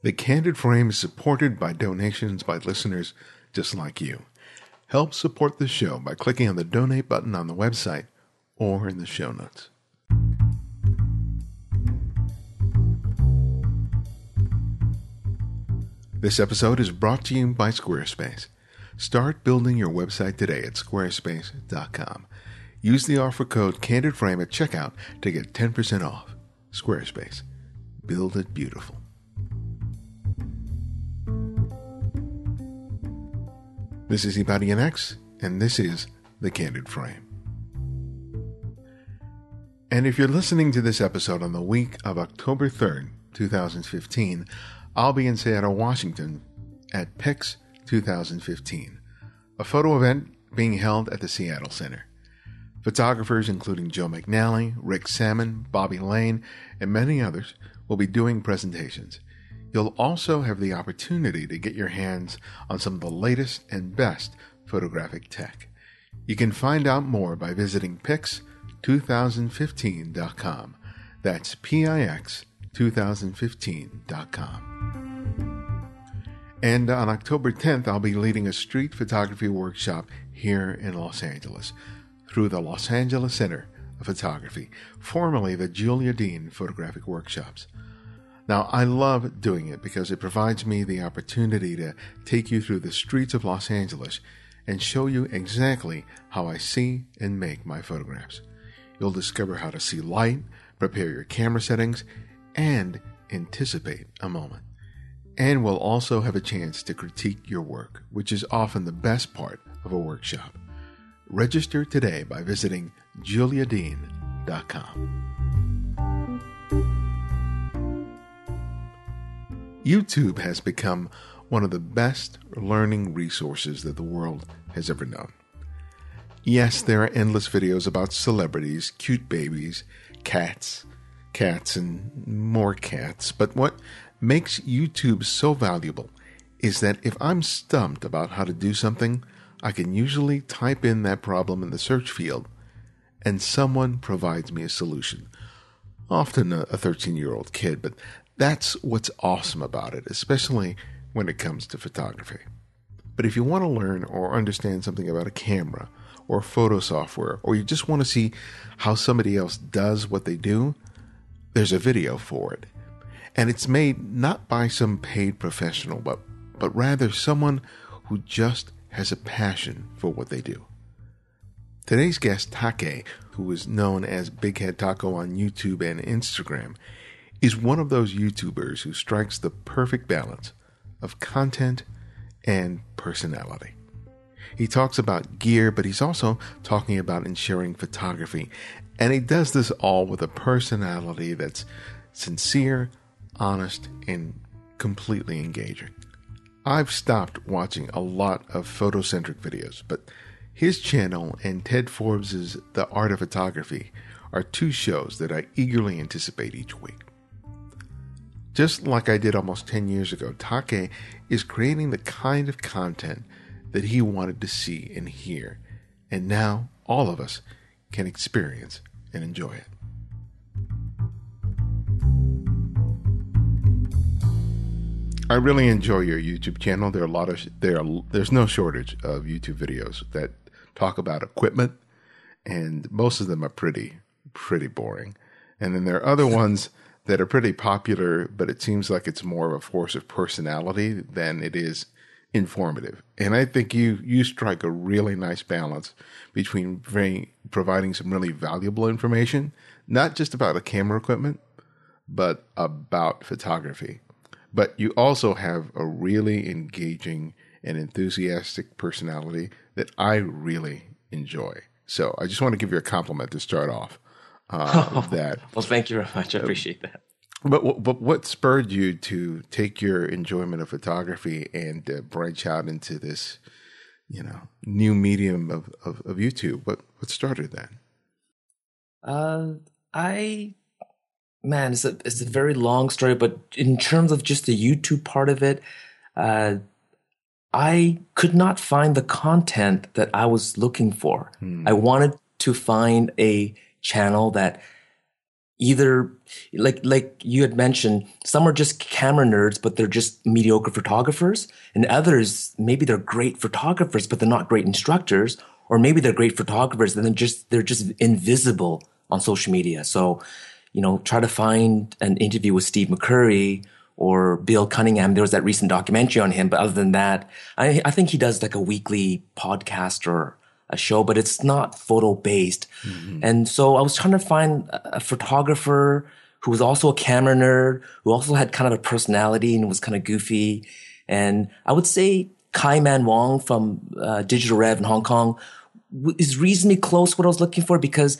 The Candid Frame is supported by donations by listeners just like you. Help support the show by clicking on the donate button on the website or in the show notes. This episode is brought to you by Squarespace. Start building your website today at squarespace.com. Use the offer code CandidFrame at checkout to get 10% off. Squarespace. Build it beautiful. This is Ibarionex, and this is The Candid Frame. And if you're listening to this episode on the week of October 3rd, 2015, I'll be in Seattle, Washington at PIX 2015, a photo event being held at the Seattle Center. Photographers including Joe McNally, Rick Sammon, Bobbi Lane, and many others will be doing presentations. You'll also have the opportunity to get your hands on some of the latest and best photographic tech. You can find out more by visiting pix2015.com. That's P-I-X 2015.com. And on October 10th, I'll be leading a street photography workshop here in Los Angeles through the Los Angeles Center of Photography, formerly the Julia Dean Photographic Workshops. Now, I love doing it because it provides me the opportunity to take you through the streets of Los Angeles and show you exactly how I see and make my photographs. You'll discover how to see light, prepare your camera settings, and anticipate a moment. And we'll also have a chance to critique your work, which is often the best part of a workshop. Register today by visiting juliadean.com. YouTube has become one of the best learning resources that the world has ever known. Yes, there are endless videos about celebrities, cute babies, cats, cats, and more cats, but what makes YouTube so valuable is that if I'm stumped about how to do something, I can usually type in that problem in the search field and someone provides me a solution. Often a 13 year old kid, but that's what's awesome about it, especially when it comes to photography. But if you want to learn or understand something about a camera or photo software, or you just want to see how somebody else does what they do, there's a video for it. And it's made not by some paid professional, but, but rather someone who just has a passion for what they do. Today's guest, Take, who is known as Big Head Taco on YouTube and Instagram, is one of those YouTubers who strikes the perfect balance of content and personality. He talks about gear, but he's also talking about ensuring photography. And he does this all with a personality that's sincere, honest, and completely engaging. I've stopped watching a lot of photocentric videos, but his channel and Ted Forbes's The Art of Photography are two shows that I eagerly anticipate each week. Just like I did almost 10 years ago, Take is creating the kind of content that he wanted to see and hear, and now all of us can experience and enjoy it. I really enjoy your YouTube channel. There are a lot of there are, there's no shortage of YouTube videos that talk about equipment, and most of them are pretty pretty boring. And then there are other ones that are pretty popular, but it seems like it's more of a force of personality than it is informative. And I think you you strike a really nice balance between very, providing some really valuable information, not just about the camera equipment, but about photography but you also have a really engaging and enthusiastic personality that I really enjoy. So I just want to give you a compliment to start off uh, that. well, thank you very much. I appreciate that. But but what spurred you to take your enjoyment of photography and uh, branch out into this, you know, new medium of, of, of YouTube? What what started that? Uh, I man, it's a it's a very long story, but in terms of just the YouTube part of it, uh, I could not find the content that I was looking for. Hmm. I wanted to find a channel that either like like you had mentioned some are just camera nerds but they're just mediocre photographers and others maybe they're great photographers but they're not great instructors or maybe they're great photographers and then just they're just invisible on social media. So you know try to find an interview with steve mccurry or bill cunningham. There was that recent documentary on him but other than that i, I think he does like a weekly podcast or a show, but it's not photo based. Mm-hmm. And so I was trying to find a photographer who was also a camera nerd, who also had kind of a personality and was kind of goofy. And I would say Kai Man Wong from uh, Digital Rev in Hong Kong is reasonably close what I was looking for because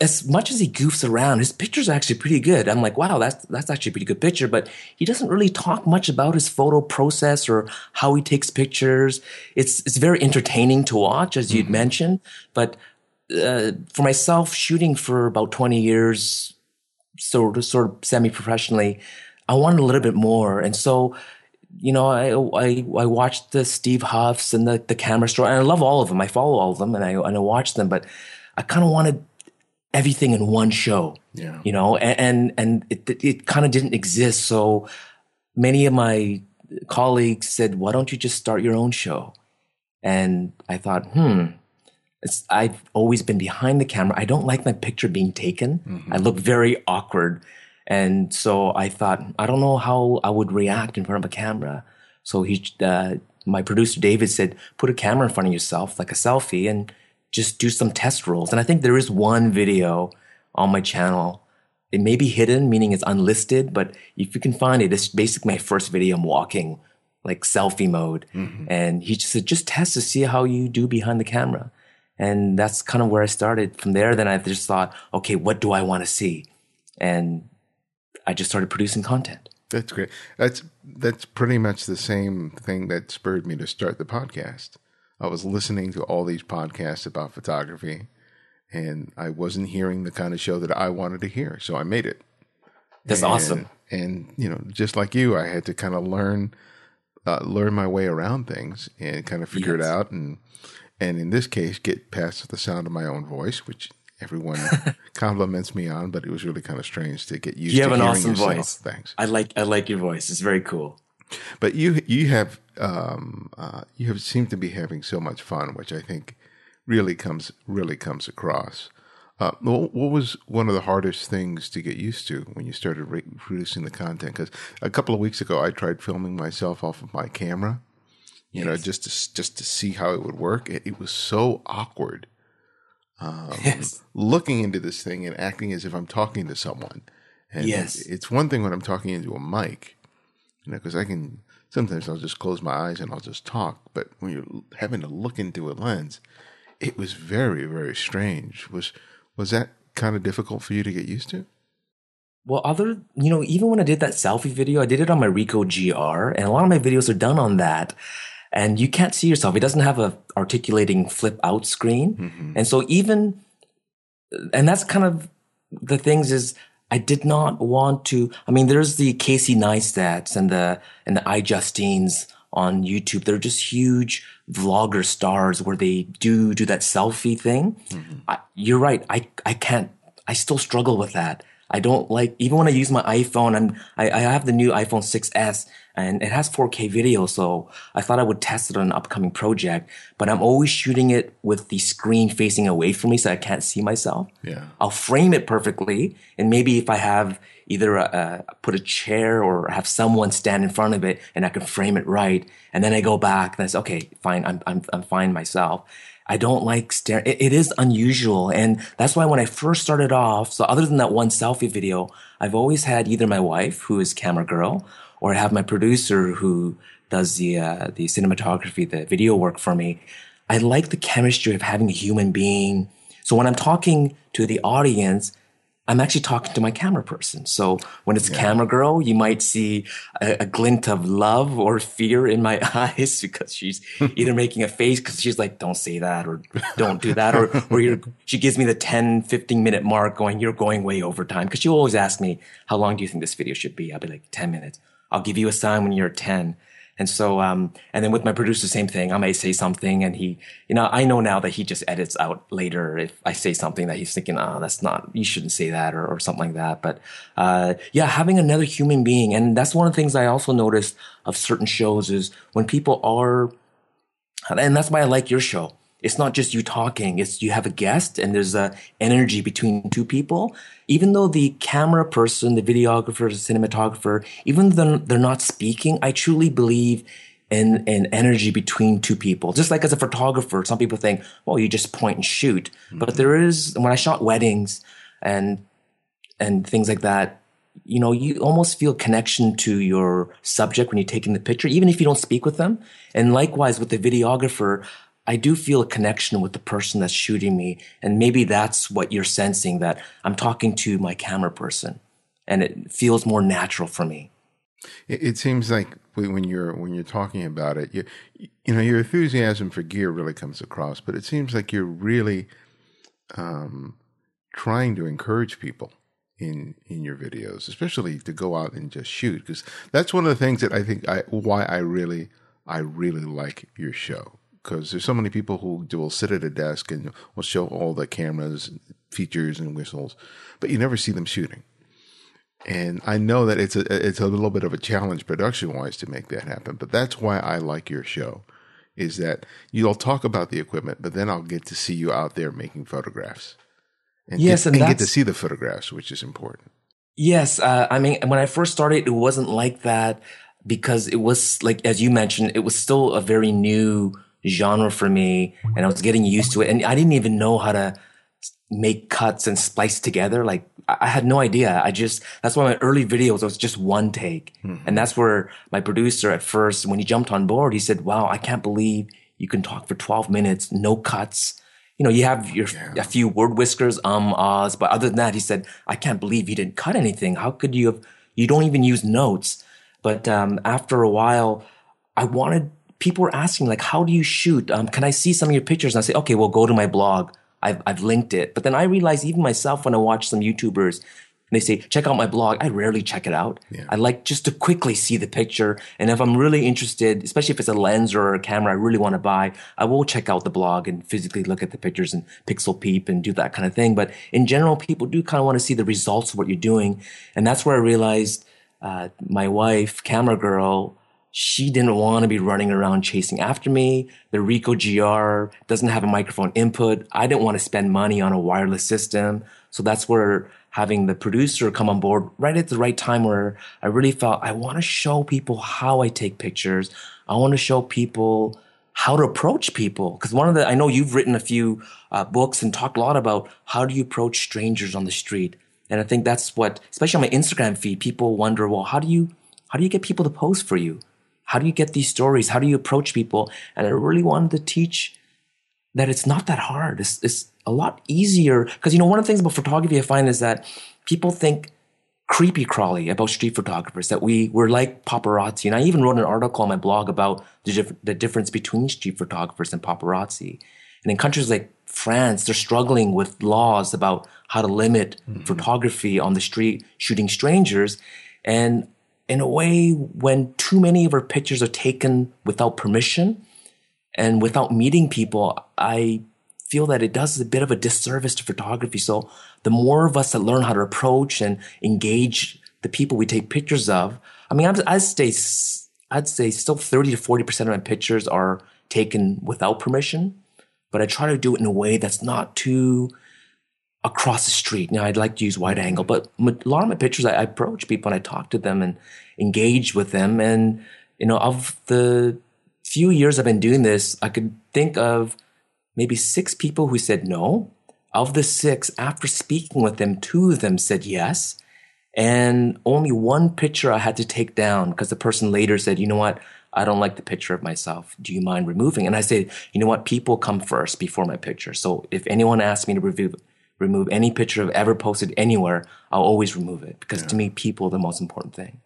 as much as he goofs around, his pictures are actually pretty good. I'm like, wow, that's that's actually a pretty good picture. But he doesn't really talk much about his photo process or how he takes pictures. It's it's very entertaining to watch, as you'd mm-hmm. mentioned. But uh, for myself, shooting for about 20 years, sort of sort of semi professionally, I wanted a little bit more, and so. You know, I, I I watched the Steve Huffs and the the camera store, and I love all of them. I follow all of them, and I and I watch them. But I kind of wanted everything in one show. Yeah. You know, and and, and it it kind of didn't exist. So many of my colleagues said, "Why don't you just start your own show?" And I thought, hmm. It's, I've always been behind the camera. I don't like my picture being taken. Mm-hmm. I look very awkward. And so I thought, I don't know how I would react in front of a camera. So he, uh, my producer David said, put a camera in front of yourself, like a selfie, and just do some test rolls. And I think there is one video on my channel. It may be hidden, meaning it's unlisted, but if you can find it, it's basically my first video. I'm walking like selfie mode. Mm-hmm. And he just said, just test to see how you do behind the camera. And that's kind of where I started. From there, then I just thought, okay, what do I want to see? And I just started producing content. That's great. That's that's pretty much the same thing that spurred me to start the podcast. I was listening to all these podcasts about photography and I wasn't hearing the kind of show that I wanted to hear. So I made it. That's and, awesome. And, you know, just like you, I had to kind of learn, uh, learn my way around things and kind of figure yes. it out. And, and in this case, get past the sound of my own voice, which everyone compliments me on, but it was really kind of strange to get used you to. You have an awesome yourself. voice. Thanks. I like, I like your voice. It's very cool. But you you have um, uh, you have seemed to be having so much fun, which I think really comes really comes across. Uh, what was one of the hardest things to get used to when you started re- producing the content? Because a couple of weeks ago, I tried filming myself off of my camera, you yes. know, just to just to see how it would work. It, it was so awkward. Um, yes. Looking into this thing and acting as if I'm talking to someone. And yes. it's one thing when I'm talking into a mic, you know, because I can sometimes I'll just close my eyes and I'll just talk. But when you're having to look into a lens, it was very, very strange. Was was that kind of difficult for you to get used to? Well, other, you know, even when I did that selfie video, I did it on my Ricoh GR, and a lot of my videos are done on that. And you can't see yourself. It doesn't have a articulating flip out screen. Mm-hmm. And so even, and that's kind of the things is I did not want to. I mean, there's the Casey Neistats and the and the iJustines on YouTube. They're just huge vlogger stars where they do do that selfie thing. Mm-hmm. I, you're right. I I can't. I still struggle with that. I don't like even when I use my iPhone. and I, I have the new iPhone 6s and it has 4K video. So I thought I would test it on an upcoming project, but I'm always shooting it with the screen facing away from me so I can't see myself. Yeah. I'll frame it perfectly. And maybe if I have either a, a, put a chair or have someone stand in front of it and I can frame it right. And then I go back and I say, okay, fine. I'm, I'm, I'm fine myself. I don't like staring. It, it is unusual. And that's why when I first started off, so other than that one selfie video, I've always had either my wife, who is camera girl, or I have my producer who does the uh, the cinematography, the video work for me. I like the chemistry of having a human being. So when I'm talking to the audience, I'm actually talking to my camera person. So when it's yeah. camera girl, you might see a, a, glint of love or fear in my eyes because she's either making a face because she's like, don't say that or don't do that. Or, or she gives me the 10, 15 minute mark going, you're going way over time. Cause she always ask me, how long do you think this video should be? I'll be like 10 minutes. I'll give you a sign when you're 10. And so, um, and then with my producer, same thing. I may say something and he, you know, I know now that he just edits out later if I say something that he's thinking, oh, that's not, you shouldn't say that or, or something like that. But, uh, yeah, having another human being. And that's one of the things I also noticed of certain shows is when people are, and that's why I like your show. It's not just you talking. It's you have a guest and there's a energy between two people. Even though the camera person, the videographer, the cinematographer, even though they're not speaking, I truly believe in, in energy between two people. Just like as a photographer, some people think, well, you just point and shoot. Mm-hmm. But there is, when I shot weddings and, and things like that, you know, you almost feel connection to your subject when you're taking the picture, even if you don't speak with them. And likewise with the videographer, I do feel a connection with the person that's shooting me. And maybe that's what you're sensing that I'm talking to my camera person and it feels more natural for me. It, it seems like when you're, when you're talking about it, you, you know, your enthusiasm for gear really comes across, but it seems like you're really, um, trying to encourage people in in your videos, especially to go out and just shoot, because that's one of the things that I think I why I really I really like your show because there's so many people who will sit at a desk and will show all the cameras, features, and whistles, but you never see them shooting. And I know that it's a it's a little bit of a challenge production wise to make that happen, but that's why I like your show, is that you'll talk about the equipment, but then I'll get to see you out there making photographs, and yes, get, and, and get to see the photographs, which is important. Yes, uh, I mean when I first started, it wasn't like that because it was like as you mentioned, it was still a very new genre for me and I was getting used to it. And I didn't even know how to make cuts and splice together. Like I had no idea. I just, that's why my early videos was just one take. Mm-hmm. And that's where my producer at first, when he jumped on board, he said, wow, I can't believe you can talk for 12 minutes, no cuts. You know, you have your, yeah. a few word whiskers, um, ahs, but other than that, he said, I can't believe you didn't cut anything. How could you have, you don't even use notes. But, um, after a while, I wanted people were asking like, how do you shoot? Um, can I see some of your pictures? And I say, okay, well, go to my blog. I've, I've linked it. But then I realized even myself when I watch some YouTubers and they say, check out my blog. I rarely check it out. Yeah. I like just to quickly see the picture. And if I'm really interested, especially if it's a lens or a camera I really want to buy, I will check out the blog and physically look at the pictures and pixel peep and do that kind of thing. But in general, people do kind of want to see the results of what you're doing. And that's where I realized, uh, my wife, camera girl, she didn't want to be running around chasing after me. The Ricoh GR doesn't have a microphone input. I didn't want to spend money on a wireless system. So that's where having the producer come on board right at the right time where I really felt I want to show people how I take pictures. I want to show people how to approach people. Cause one of the, I know you've written a few uh, books and talked a lot about how do you approach strangers on the street. And I think that's what, especially on my Instagram feed, people wonder, well, how do you, how do you get people to post for you? How do you get these stories? How do you approach people? And I really wanted to teach that it's not that hard. It's, it's a lot easier. Because, you know, one of the things about photography I find is that people think creepy crawly about street photographers, that we were like paparazzi. And I even wrote an article on my blog about the, dif- the difference between street photographers and paparazzi. And in countries like France, they're struggling with laws about how to limit mm-hmm. photography on the street, shooting strangers. And in a way, when too many of our pictures are taken without permission and without meeting people, I feel that it does a bit of a disservice to photography. So the more of us that learn how to approach and engage the people we take pictures of, I mean, I'd, say, I'd say still 30 to 40% of my pictures are taken without permission, but I try to do it in a way that's not too across the street. Now, I'd like to use wide angle, but a lot of my pictures, I, I approach people and I talk to them and engage with them. And, you know, of the few years I've been doing this, I could think of maybe six people who said no. Of the six, after speaking with them, two of them said yes. And only one picture I had to take down because the person later said, you know what? I don't like the picture of myself. Do you mind removing? And I said, you know what? People come first before my picture. So if anyone asks me to review remove any picture I've ever posted anywhere, I'll always remove it because yeah. to me, people are the most important thing.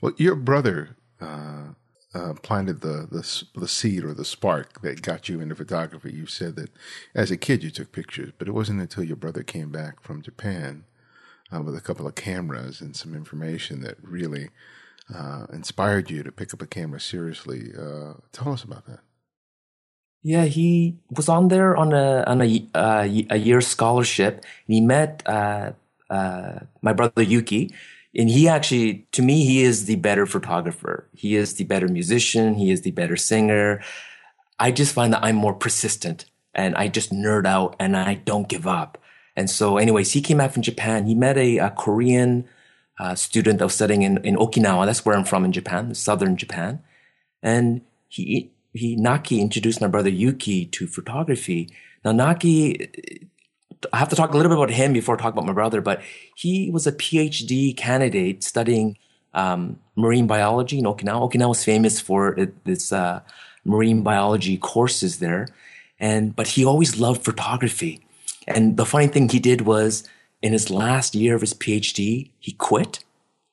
Well, your brother uh, uh, planted the, the the seed or the spark that got you into photography. You said that as a kid you took pictures, but it wasn't until your brother came back from Japan uh, with a couple of cameras and some information that really uh, inspired you to pick up a camera seriously. Uh, tell us about that. Yeah, he was on there on a on a uh, a year scholarship, and he met uh, uh, my brother Yuki, and he actually, to me, he is the better photographer. He is the better musician. He is the better singer. I just find that I'm more persistent, and I just nerd out, and I don't give up. And so, anyways, he came back from Japan. He met a, a Korean uh, student was studying in, in Okinawa. That's where I'm from in Japan, southern Japan, and he he Naki introduced my brother Yuki to photography. Now Naki, I have to talk a little bit about him before I talk about my brother, but he was a PhD candidate studying um, marine biology in Okinawa. Okinawa is famous for its uh, marine biology courses there, and but he always loved photography. And the funny thing he did was in his last year of his PhD, he quit.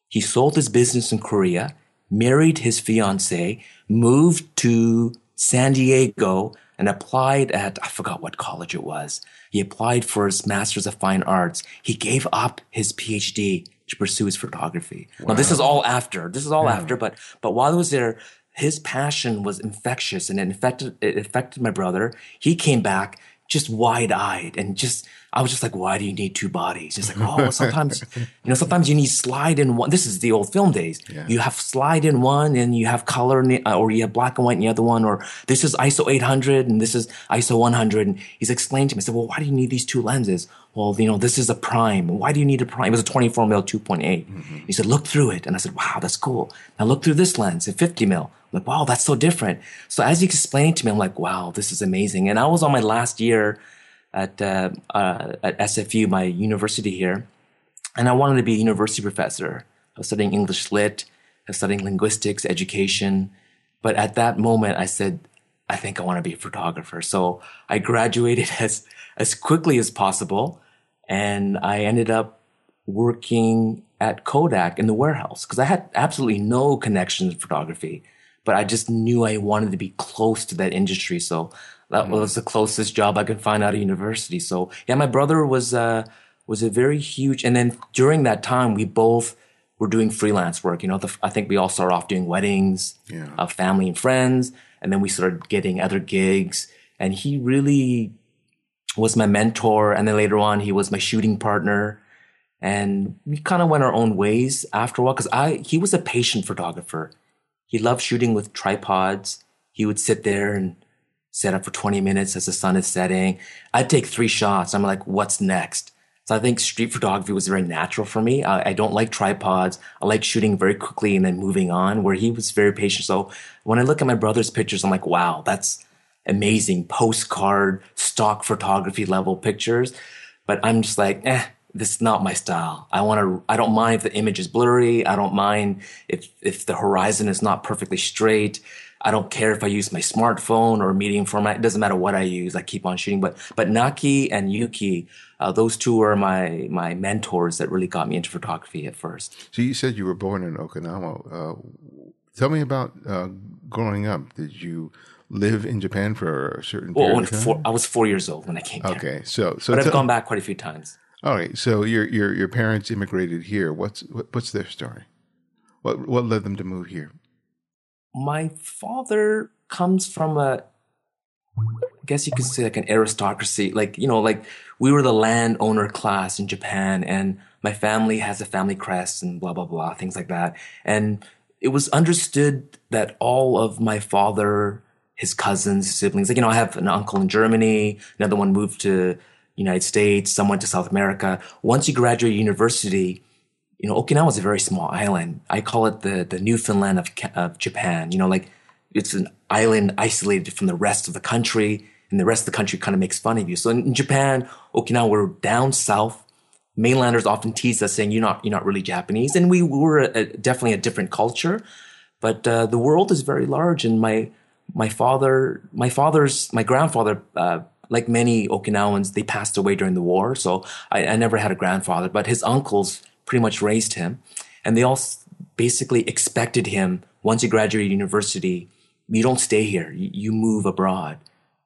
He sold his business in Korea, married his fiancee, moved to San Diego and applied at, I forgot what college it was. He applied for his Master's of Fine Arts. He gave up his PhD to pursue his photography. Wow. Now, this is all after. This is all yeah. after, but, but while he was there, his passion was infectious and it affected, it affected my brother. He came back just wide eyed and just I was just like, why do you need two bodies? It's like, oh, sometimes, you know, sometimes you need slide in one. This is the old film days. Yeah. You have slide in one and you have color the, uh, or you have black and white in the other one, or this is ISO 800 and this is ISO 100. And he's explained to me, I said, well, why do you need these two lenses? Well, you know, this is a prime. Why do you need a prime? It was a 24 mil 2.8. Mm-hmm. He said, look through it. And I said, wow, that's cool. Now look through this lens at 50 mil. I'm like, wow, that's so different. So as he explained to me, I'm like, wow, this is amazing. And I was on my last year at uh, uh, at SFU, my university here, and I wanted to be a university professor. I was studying English Lit, I was studying linguistics, education, but at that moment, I said, I think I want to be a photographer. So I graduated as as quickly as possible, and I ended up working at Kodak in the warehouse because I had absolutely no connection to photography, but I just knew I wanted to be close to that industry. So that mm-hmm. was the closest job I could find out of university. So yeah, my brother was uh, was a very huge. And then during that time, we both were doing freelance work. You know, the, I think we all started off doing weddings, yeah. uh, family and friends, and then we started getting other gigs. And he really was my mentor. And then later on, he was my shooting partner. And we kind of went our own ways after a while because I he was a patient photographer. He loved shooting with tripods. He would sit there and set up for 20 minutes as the sun is setting. I'd take three shots. I'm like, what's next? So I think street photography was very natural for me. I, I, don't like tripods. I like shooting very quickly and then moving on, where he was very patient. So when I look at my brother's pictures, I'm like, wow, that's amazing postcard, stock photography level pictures. But I'm just like, eh, this is not my style. I want to, I don't mind if the image is blurry. I don't mind if, if the horizon is not perfectly straight. I don't care if I use my smartphone or medium format. It doesn't matter what I use. I keep on shooting. But but Naki and Yuki, uh, those two were my my mentors that really got me into photography at first. So you said you were born in Okinawa. Uh, tell me about uh, growing up. Did you live in Japan for a certain period well, four, I was four years old when I came. Okay, here. so so but I've gone back quite a few times. All right, so your your your parents immigrated here. What's what's their story? What what led them to move here? My father comes from a I guess you could say like an aristocracy. Like, you know, like we were the landowner class in Japan and my family has a family crest and blah, blah, blah, things like that. And it was understood that all of my father, his cousins, siblings, like, you know, I have an uncle in Germany, another one moved to United States, some went to South America. Once you graduate university, you know, Okinawa is a very small island. I call it the the Newfoundland of of Japan. You know, like it's an island isolated from the rest of the country, and the rest of the country kind of makes fun of you. So in, in Japan, Okinawa, we're down south. Mainlanders often tease us saying you're not you're not really Japanese, and we were a, definitely a different culture. But uh, the world is very large, and my my father, my father's, my grandfather, uh, like many Okinawans, they passed away during the war. So I, I never had a grandfather, but his uncles pretty much raised him. And they all basically expected him once you graduate university, you don't stay here, you move abroad.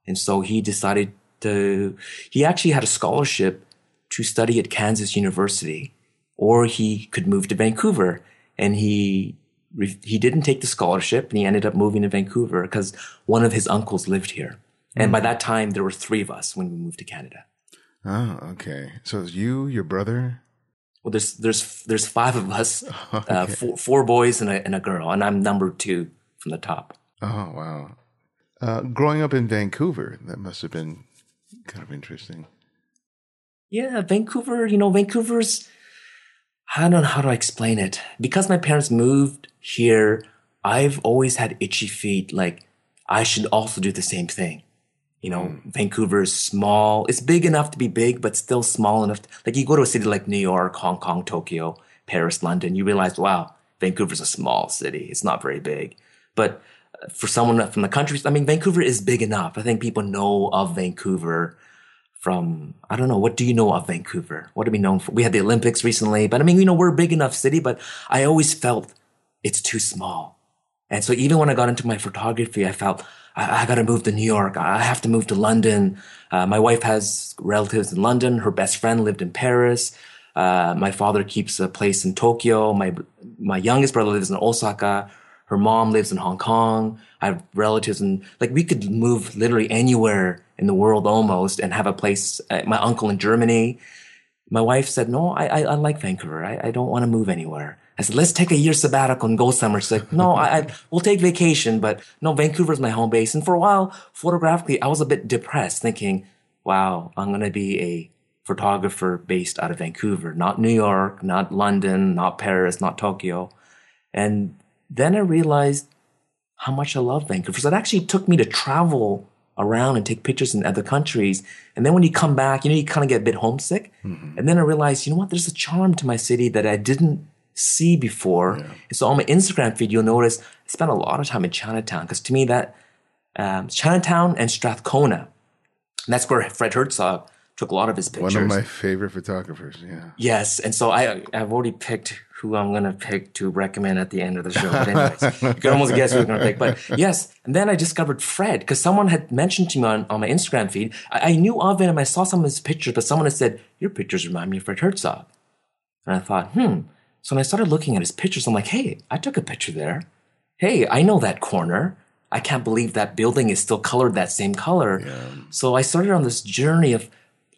And so he decided to, he actually had a scholarship to study at Kansas University, or he could move to Vancouver. And he he didn't take the scholarship and he ended up moving to Vancouver because one of his uncles lived here. And by hmm. that time, there were three of us when we moved to Canada. Oh, okay. So it's you, your brother. Well, there's there's there's five of us, uh, four, four boys and a, and a girl, and I'm number two from the top. Oh, wow. Uh, growing up in Vancouver, that must have been kind of interesting. Yeah, Vancouver. You know, Vancouver's. I don't know how to explain it. Because my parents moved here, I've always had itchy feet. Like I should also do the same thing. You know, Vancouver is small. It's big enough to be big, but still small enough. like you go to a city like New York, Hong Kong, Tokyo, Paris, London, you realize, wow, Vancouver's a small city. It's not very big. But uh, for someone from the country, I mean, Vancouver is big enough. I think people know of Vancouver from, I don't know, what do you know of Vancouver? What are we known for? We had the Olympics recently, but I mean, you know, we're a big enough city, but I always felt it's too small. And so even when I got into my photography, I felt I, I got to move to New York. I have to move to London. Uh, my wife has relatives in London. Her best friend lived in Paris. Uh, my father keeps a place in Tokyo. My my youngest brother lives in Osaka. Her mom lives in Hong Kong. I have relatives in like we could move literally anywhere in the world almost and have a place. Uh, my uncle in Germany. My wife said, "No, I I, I like Vancouver. I, I don't want to move anywhere." I said, "Let's take a year sabbatical and go somewhere." She's like, "No, I, I we'll take vacation, but no, Vancouver's my home base." And for a while, photographically, I was a bit depressed, thinking, "Wow, I'm gonna be a photographer based out of Vancouver, not New York, not London, not Paris, not Tokyo." And then I realized how much I love Vancouver. So it actually took me to travel around and take pictures in other countries. And then when you come back, you know, you kind of get a bit homesick. Mm-hmm. And then I realized, you know what? There's a charm to my city that I didn't see before. And so on my Instagram feed, you'll notice I spent a lot of time in Chinatown because to me that um, Chinatown and Strathcona, and that's where Fred Herzog took a lot of his pictures. One of my favorite photographers. Yeah. Yes, and so I I've already picked who I'm gonna pick to recommend at the end of the show. But anyways, you can almost guess who I'm gonna pick. But yes, and then I discovered Fred because someone had mentioned to me on, on my Instagram feed. I, I knew of him. I saw some of his pictures, but someone had said your pictures remind me of Fred Herzog, and I thought, hmm. So when I started looking at his pictures, I'm like, hey, I took a picture there. Hey, I know that corner. I can't believe that building is still colored that same color. So I started on this journey of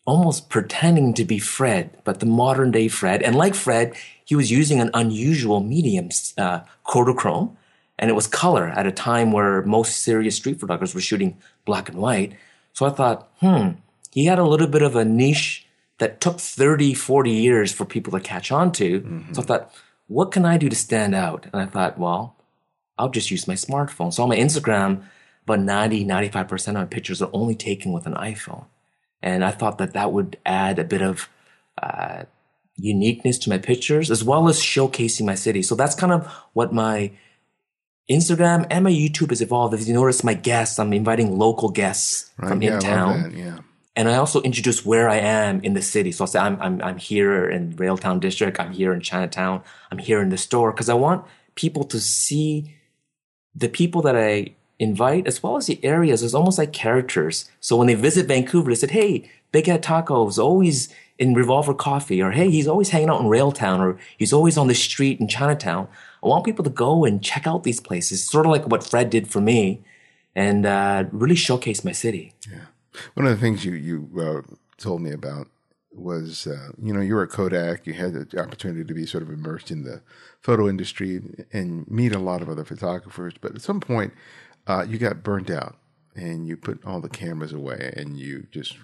almost pretending to be Fred, but the modern day Fred. And like Fred, he was using an unusual medium, uh, Kodachrome, and it was color at a time where most serious street photographers were shooting black and white. So I thought, hmm, he had a little bit of a niche that took 30, 40 years for people to catch on to. So I thought, what can I do to stand out? And I thought, well, I'll just use my smartphone. So on my Instagram, about 90, 95% of my pictures are only taken with an iPhone. And I thought that that would add a bit of uh, uniqueness to my pictures as well as showcasing my city. So that's kind of what my Instagram and my YouTube has evolved. If you notice my guests, I'm inviting local guests Right. from yeah, in town. Yeah. And I also introduce where I am in the city. So I'll say I'm, I'm, I'm here in Railtown District. I'm here in Chinatown. I'm here in the store because I want people to see the people that I invite as well as the areas as almost like characters. So when they visit Vancouver, they said, Hey, Big Head Tacos always in Revolver Coffee or Hey, he's always hanging out in Railtown or he's always on the street in Chinatown. I want people to go and check out these places, sort of like what Fred did for me and uh, really showcase my city. One of the things you you uh, told me about was uh, you know you were at Kodak. You had the opportunity to be sort of immersed in the photo industry and meet a lot of other photographers. But at some point, uh, you got burnt out and you put all the cameras away and you just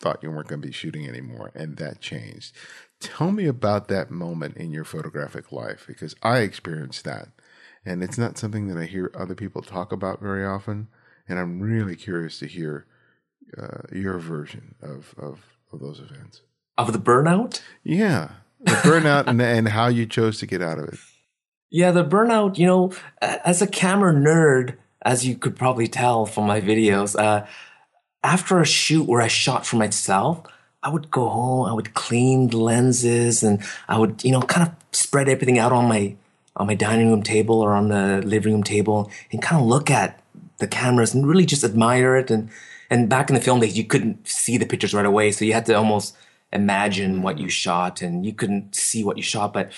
thought you weren't going to be shooting anymore, and that changed. Tell me about that moment in your photographic life because I experienced that, and it's not something that I hear other people talk about very often. And I'm really curious to hear uh, your version of, of of those events. Of the burnout? Yeah, the burnout and and how you chose to get out of it. Yeah, the burnout, you know, as a camera nerd, as you could probably tell from my videos, uh, after a shoot where I shot for myself, I would go home, I would clean the lenses and I would, you know, kind of spread everything out on my, on my dining room table or on the living room table and kind of look at the cameras and really just admire it. And, and back in the film days, you couldn't see the pictures right away. So you had to almost imagine what you shot and you couldn't see what you shot. But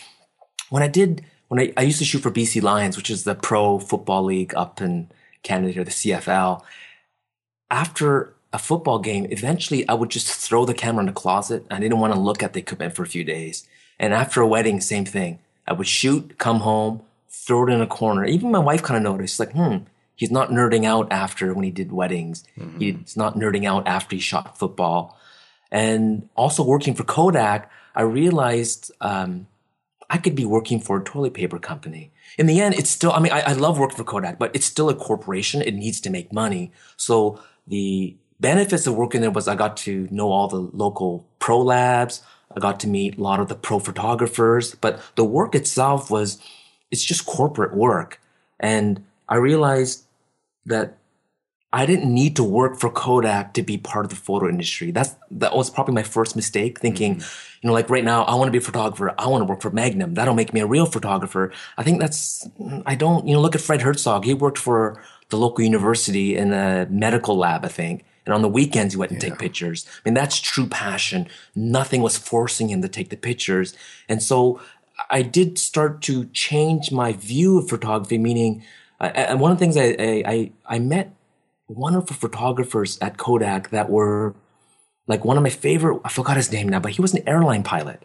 when I did, when I, I used to shoot for BC Lions, which is the pro football league up in Canada here, the CFL. After a football game, eventually I would just throw the camera in the closet. I didn't want to look at the equipment for a few days. And after a wedding, same thing. I would shoot, come home, throw it in a corner. Even my wife kind of noticed, like, hmm, he's not nerding out after when he did weddings. Mm-hmm. He's not nerding out after he shot football. And also working for Kodak, I realized um, I could be working for a toilet paper company. In the end, it's still, I mean, I, I love working for Kodak, but it's still a corporation. It needs to make money. So the benefits of working there was I got to know all the local pro labs. I got to meet a lot of the pro photographers, but the work itself was, it's just corporate work. And I realized that I didn't need to work for Kodak to be part of the photo industry. That's, that was probably my first mistake thinking, mm-hmm. you know, like right now, I want to be a photographer. I want to work for Magnum. That'll make me a real photographer. I think that's, I don't, you know, look at Fred Herzog. He worked for the local university in a medical lab, I think. And on the weekends, he went and yeah. take pictures. I mean, that's true passion. Nothing was forcing him to take the pictures. And so I did start to change my view of photography, meaning, uh, and one of the things I, I, I met wonderful photographers at Kodak that were like one of my favorite, I forgot his name now, but he was an airline pilot.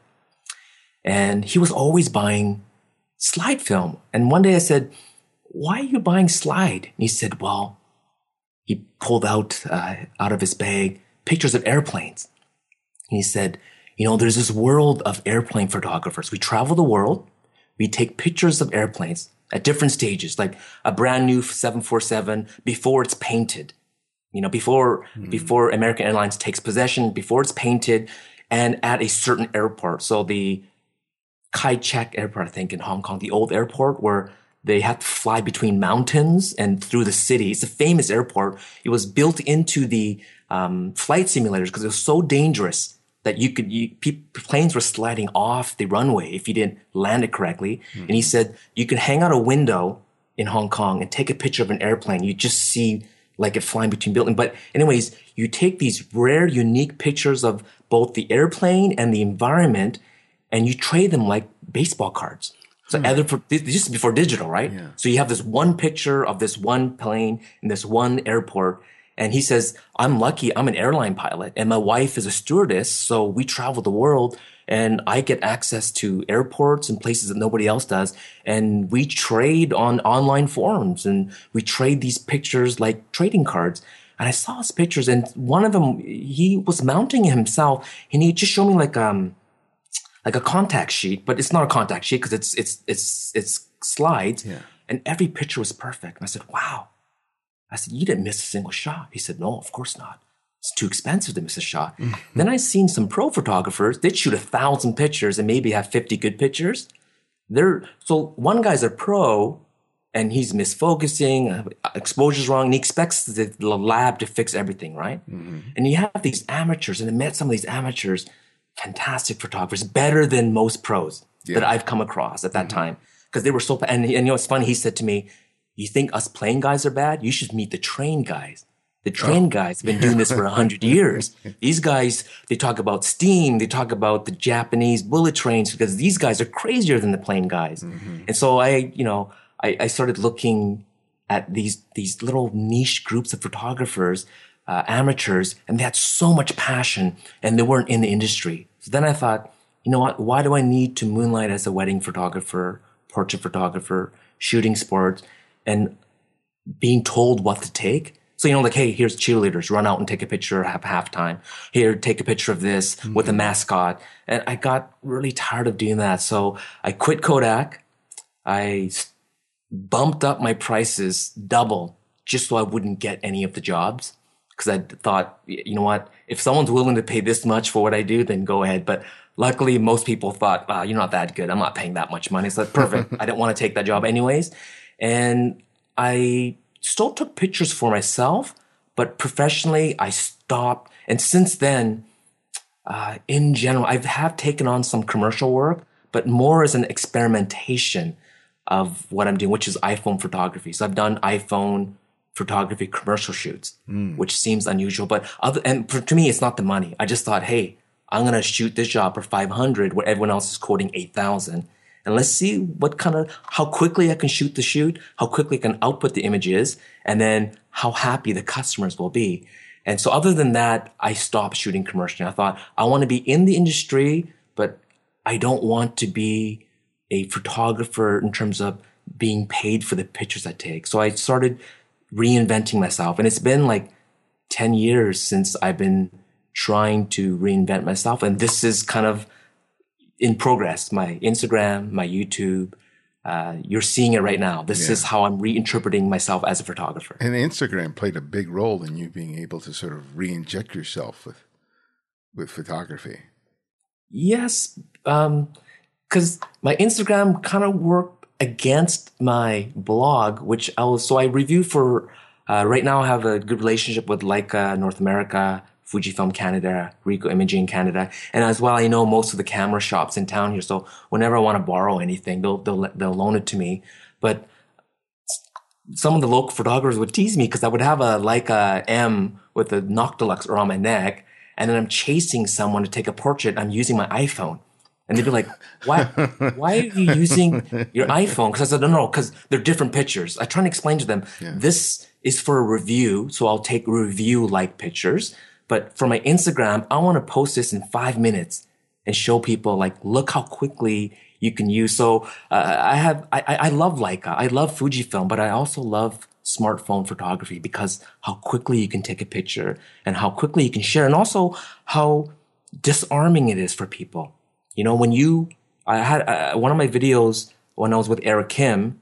And he was always buying slide film. And one day I said, why are you buying slide? And he said, well, he pulled out, uh, out of his bag pictures of airplanes. And he said, you know, there's this world of airplane photographers. We travel the world. We take pictures of airplanes at different stages, like a brand new 747 before it's painted, you know, before, mm-hmm. before American Airlines takes possession, before it's painted and at a certain airport. So the Kai Chek airport, I think in Hong Kong, the old airport where they had to fly between mountains and through the city. It's a famous airport. It was built into the um, flight simulators because it was so dangerous that you could, you, pe- planes were sliding off the runway if you didn't land it correctly. Mm-hmm. And he said you could hang out a window in Hong Kong and take a picture of an airplane. You just see like it flying between buildings. But anyways, you take these rare, unique pictures of both the airplane and the environment and you trade them like baseball cards. So hmm. for, this is before digital, right? Yeah. So you have this one picture of this one plane in this one airport and he says, I'm lucky. I'm an airline pilot and my wife is a stewardess. So we travel the world and I get access to airports and places that nobody else does. And we trade on online forums and we trade these pictures like trading cards. And I saw his pictures and one of them, he was mounting himself and he just showed me like, um, like a contact sheet, but it's not a contact sheet because it's, it's, it's, it's slides. Yeah. And every picture was perfect. And I said, wow, I said, you didn't miss a single shot. He said, no, of course not. It's too expensive to miss a shot. Mm-hmm. then I seen some pro photographers, they'd shoot a thousand pictures and maybe have 50 good pictures. They're, so one guy's a pro and he's misfocusing, uh, exposure's wrong, and he expects the, lab to fix everything, right? Mm-hmm. And you have these amateurs, and I met some of these amateurs, fantastic photographers, better than most pros yeah. that I've come across at that mm-hmm. time. Because they were so, and, and you know, it's funny, he said to me, you think us plane guys are bad? You should meet the train guys. The train oh. guys have been doing this for a hundred years. These guys, they talk about steam. They talk about the Japanese bullet trains because these guys are crazier than the plane guys. Mm-hmm. And so I, you know, I, I, started looking at these, these little niche groups of photographers, uh, amateurs, and they had so much passion and they weren't in the industry. So then I thought, you know what? Why do I need to moonlight as a wedding photographer, portrait photographer, shooting sports? And being told what to take. So, you know, like, hey, here's cheerleaders, run out and take a picture at halftime. Here, take a picture of this mm-hmm. with a mascot. And I got really tired of doing that. So I quit Kodak. I bumped up my prices double just so I wouldn't get any of the jobs. Cause I thought, you know what? If someone's willing to pay this much for what I do, then go ahead. But luckily, most people thought, wow, you're not that good. I'm not paying that much money. So perfect. I didn't want to take that job anyways. And I still took pictures for myself, but professionally, I stopped. And since then, uh, in general, I have taken on some commercial work, but more as an experimentation of what I'm doing, which is iPhone photography. So I've done iPhone photography commercial shoots, mm. which seems unusual, but other, and for, to me, it's not the money. I just thought, hey, I'm going to shoot this job for 500 where everyone else is quoting 8,000. And let's see what kind of, how quickly I can shoot the shoot, how quickly I can output the images, and then how happy the customers will be. And so other than that, I stopped shooting commercially. I thought I want to be in the industry, but I don't want to be a photographer in terms of being paid for the pictures I take. So I started reinventing myself and it's been like 10 years since I've been trying to reinvent myself. And this is kind of in progress. My Instagram, my YouTube, uh, you're seeing it right now. This yeah. is how I'm reinterpreting myself as a photographer. And Instagram played a big role in you being able to sort of re-inject yourself with with photography. Yes, because um, my Instagram kind of worked against my blog, which I was. So I review for. Uh, right now, I have a good relationship with Leica North America, Fujifilm Canada, Ricoh Imaging Canada, and as well, I know most of the camera shops in town here. So whenever I want to borrow anything, they'll they'll they'll loan it to me. But some of the local photographers would tease me because I would have a Leica M with a Noctilux around my neck, and then I'm chasing someone to take a portrait. I'm using my iPhone. And they'd be like, why, why are you using your iPhone? Cause I said, no, no, cause they're different pictures. I try and explain to them, yeah. this is for a review. So I'll take review like pictures. But for my Instagram, I want to post this in five minutes and show people like, look how quickly you can use. So uh, I have, I, I love Leica. I love Fujifilm, but I also love smartphone photography because how quickly you can take a picture and how quickly you can share and also how disarming it is for people. You know, when you, I had uh, one of my videos when I was with Eric Kim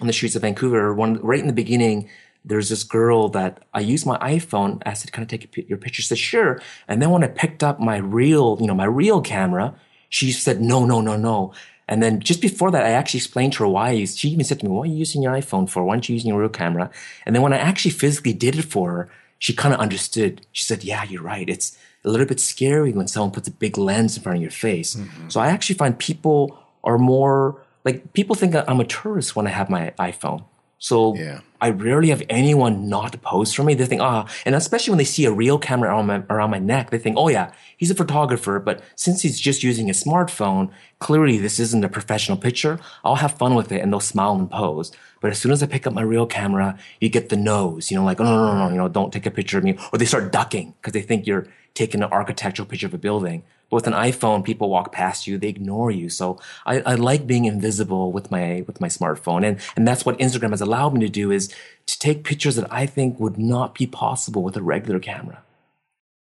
on the streets of Vancouver, one right in the beginning, there's this girl that I used my iPhone. I said, kind of take your picture?" She said, "Sure." And then when I picked up my real, you know, my real camera, she said, "No, no, no, no." And then just before that, I actually explained to her why. I She even said to me, "What are you using your iPhone for? Why aren't you using your real camera?" And then when I actually physically did it for her, she kind of understood. She said, "Yeah, you're right. It's a little bit scary when someone puts a big lens in front of your face." Mm-hmm. So I actually find people are more like people think I'm a tourist when I have my iPhone. So yeah. I rarely have anyone not pose for me. They think, ah, and especially when they see a real camera around my, around my neck, they think, oh yeah, he's a photographer. But since he's just using a smartphone, clearly this isn't a professional picture. I'll have fun with it and they'll smile and pose. But as soon as I pick up my real camera, you get the nose, you know, like, oh, no, no, no, no, you know, don't take a picture of me. Or they start ducking because they think you're taking an architectural picture of a building. But with an iPhone, people walk past you, they ignore you. So I, I like being invisible with my with my smartphone, and and that's what Instagram has allowed me to do is to take pictures that I think would not be possible with a regular camera.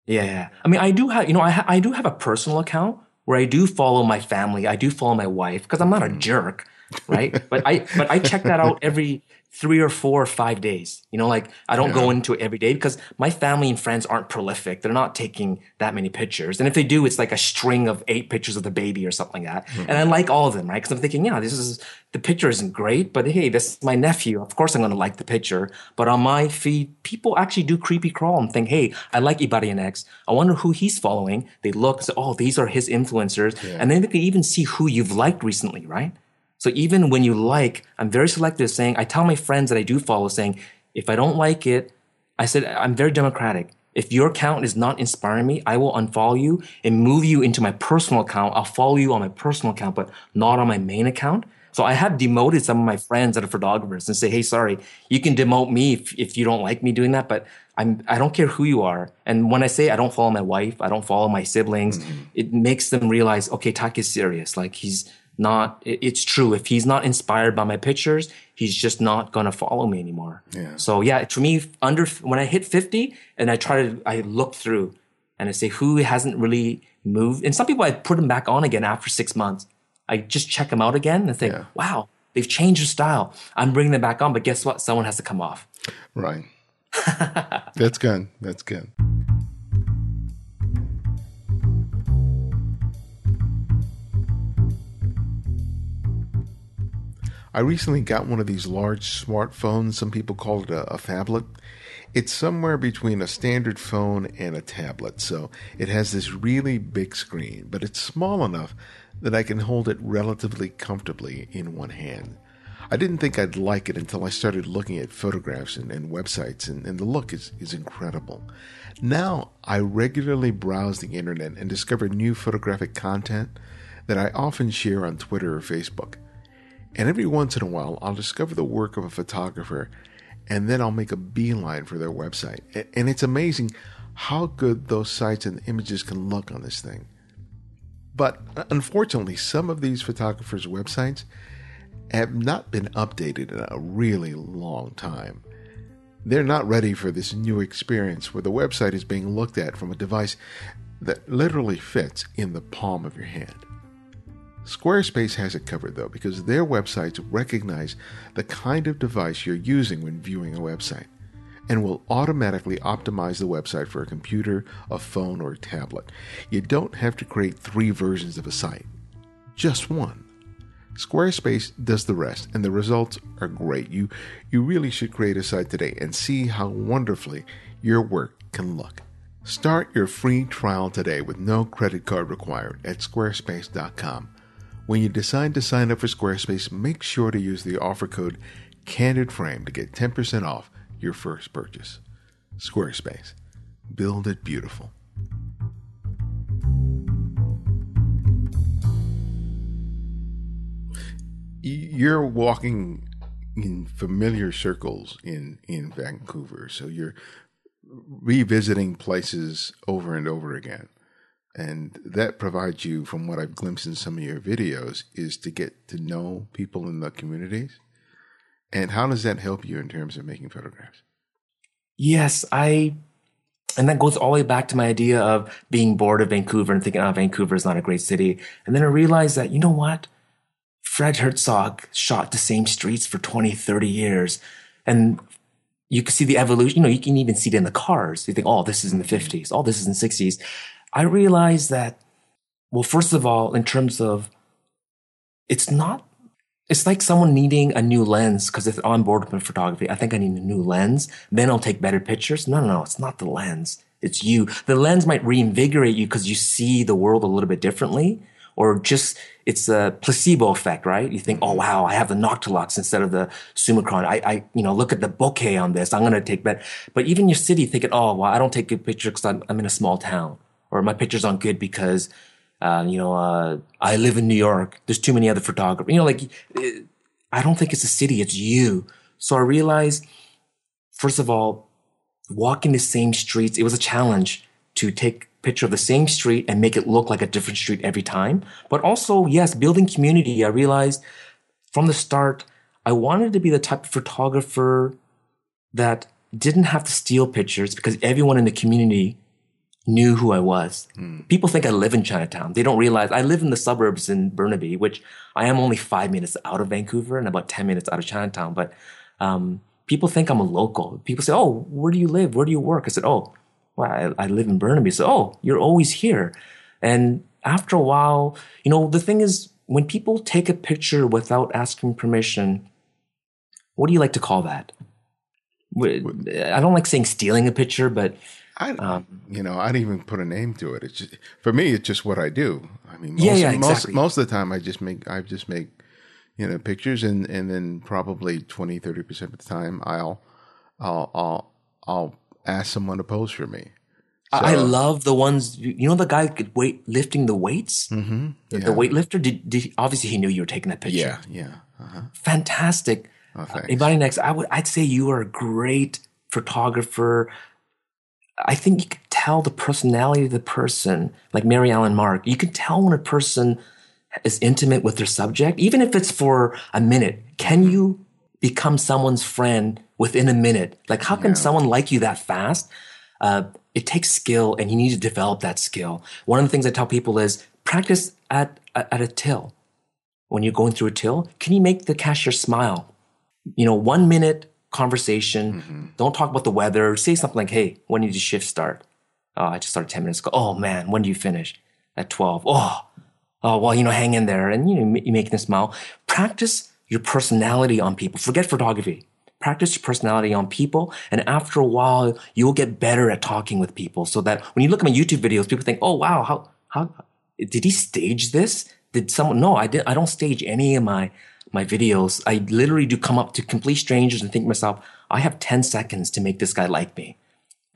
Yeah, yeah. I mean, I do have you know I ha- I do have a personal account where I do follow my family, I do follow my wife because I'm not a mm. jerk, right? but I but I check that out every three or four or five days. You know, like I don't yeah. go into it every day because my family and friends aren't prolific. They're not taking that many pictures. And if they do, it's like a string of eight pictures of the baby or something like that. Mm-hmm. And I like all of them, right? Because I'm thinking, yeah, this is, the picture isn't great, but hey, this is my nephew. Of course I'm going to like the picture. But on my feed, people actually do creepy crawl and think, hey, I like Ibarionex. I wonder who he's following. They look, say, oh, these are his influencers. Yeah. And then they can even see who you've liked recently, right? So even when you like, I'm very selective saying, I tell my friends that I do follow saying, if I don't like it, I said, I'm very democratic. If your account is not inspiring me, I will unfollow you and move you into my personal account. I'll follow you on my personal account, but not on my main account. So I have demoted some of my friends that are photographers and say, Hey, sorry, you can demote me if, if you don't like me doing that, but I'm, I don't care who you are. And when I say I don't follow my wife, I don't follow my siblings, mm-hmm. it makes them realize, okay, Take is serious. Like he's, not it's true. If he's not inspired by my pictures he's just not gonna follow me anymore. Yeah. so yeah for me under when i hit 50 and i try to i look through and i say who hasn't really moved? And some people i put them back on again after six months. I just check them out again and think yeah. wow they've changed their style. I'm bringing them back on but guess what? Someone has to come off. Right. That's good. That's good I recently got one of these large smartphones. Some people call it a, a phablet. It's somewhere between a standard phone and a tablet. So it has this really big screen, but it's small enough that I can hold it relatively comfortably in one hand. I didn't think I'd like it until I started looking at photographs and, and websites, and, and, the look is, is incredible. Now I regularly browse the internet and discover new photographic content that I often share on Twitter or Facebook. And every once in a while, I'll discover the work of a photographer and then I'll make a beeline for their website. And it's amazing how good those sites and images can look on this thing. But uh, unfortunately, some of these photographers' websites have not been updated in a really long time. They're not ready for this new experience where the website is being looked at from a device that literally fits in the palm of your hand. Squarespace has it covered though because their websites recognize the kind of device you're using when viewing a website and will automatically optimize the website for a computer, a phone, or a tablet. You don't have to create three versions of a site, just one. Squarespace does the rest, and the results are great. You, you really should create a site today and see how wonderfully your work can look. Start your free trial today with no credit card required at squarespace.com. When you decide to sign up for Squarespace, make sure to use the offer code CANDIDFRAME to get 10% off your first purchase. Squarespace. Build it beautiful. You're walking in familiar circles in, in Vancouver, so you're revisiting places over and over again and that provides you from what i've glimpsed in some of your videos is to get to know people in the communities. And how does that help you in terms of making photographs? Yes i and that goes all the way back to my idea of being bored of vancouver and thinking oh vancouver is not a great city. And then i realized that you know what? Fred herzog shot the same streets for 20 30 years. And you can see the evolution you know you can even see it in the cars. You think oh this is in the mm-hmm. 50s oh this is in the 60s I realized that, well, first of all, in terms of, it's not, it's like someone needing a new lens because it's on board with photography, I think I need a new lens. Then I'll take better pictures. No, no, no, it's not the lens. It's you. The lens might reinvigorate you because you see the world a little bit differently or just it's a placebo effect, right? You think, oh wow, I have the Noctilux instead of the Summicron. I, I, you know, look at the bokeh on this. I'm gonna take that. But even your city thinking, oh well, I don't take good pictures because I'm, I'm in a small town or my pictures aren't good because, uh, you know, uh, I live in New York. There's too many other photographers. You know, like, it, I don't think it's a city. It's you. So I realized, first of all, walking the same streets, it was a challenge to take picture of the same street and make it look like a different street every time. But also, yes, building community. I realized from the start, I wanted to be the type of photographer that didn't have to steal pictures because everyone in the community knew who I was. Mm. People think I live in Chinatown. They don't realize I live in the suburbs in Burnaby, which I am only five minutes out of Vancouver and about 10 minutes out of Chinatown. But um, people think I'm a local. People say, Oh, where do you live? Where do you work? I said, Oh, well, I, I live in Burnaby. So, oh, you're always here. And after a while, you know, the thing is, when people take a picture without asking permission, what do you like to call that? I don't like saying stealing a picture, but I, um, you know, I didn't even put a name to it. It's just, for me, it's just what I do. I mean, most, yeah, yeah, exactly. most, most of the time, I just make, I just make, you know, pictures, and and then probably 20, 30 percent of the time, I'll, I'll, I'll, I'll ask someone to pose for me. So, I love the ones. You know, the guy weight lifting the weights, mm-hmm, yeah. the weightlifter. Did, did obviously he knew you were taking that picture. Yeah, yeah, uh-huh. fantastic. Oh, uh, Ibarionex? I would. I'd say you are a great photographer. I think you can tell the personality of the person, like Mary Ellen Mark. You can tell when a person is intimate with their subject, even if it's for a minute. Can you become someone's friend within a minute? Like, how can yeah. someone like you that fast? Uh, it takes skill, and you need to develop that skill. One of the things I tell people is practice at at a till. When you're going through a till, can you make the cashier smile? You know, one minute conversation. Mm-hmm. Don't talk about the weather. Say something like, hey, when did your shift start? Oh, I just started 10 minutes ago. Oh man, when do you finish? At 12. Oh, oh, well, you know, hang in there and you know, you make them smile. Practice your personality on people. Forget photography. Practice your personality on people. And after a while, you'll get better at talking with people so that when you look at my YouTube videos, people think, oh, wow, how, how, did he stage this? Did someone, no, I did, I don't stage any of my my videos, I literally do come up to complete strangers and think to myself, I have 10 seconds to make this guy like me.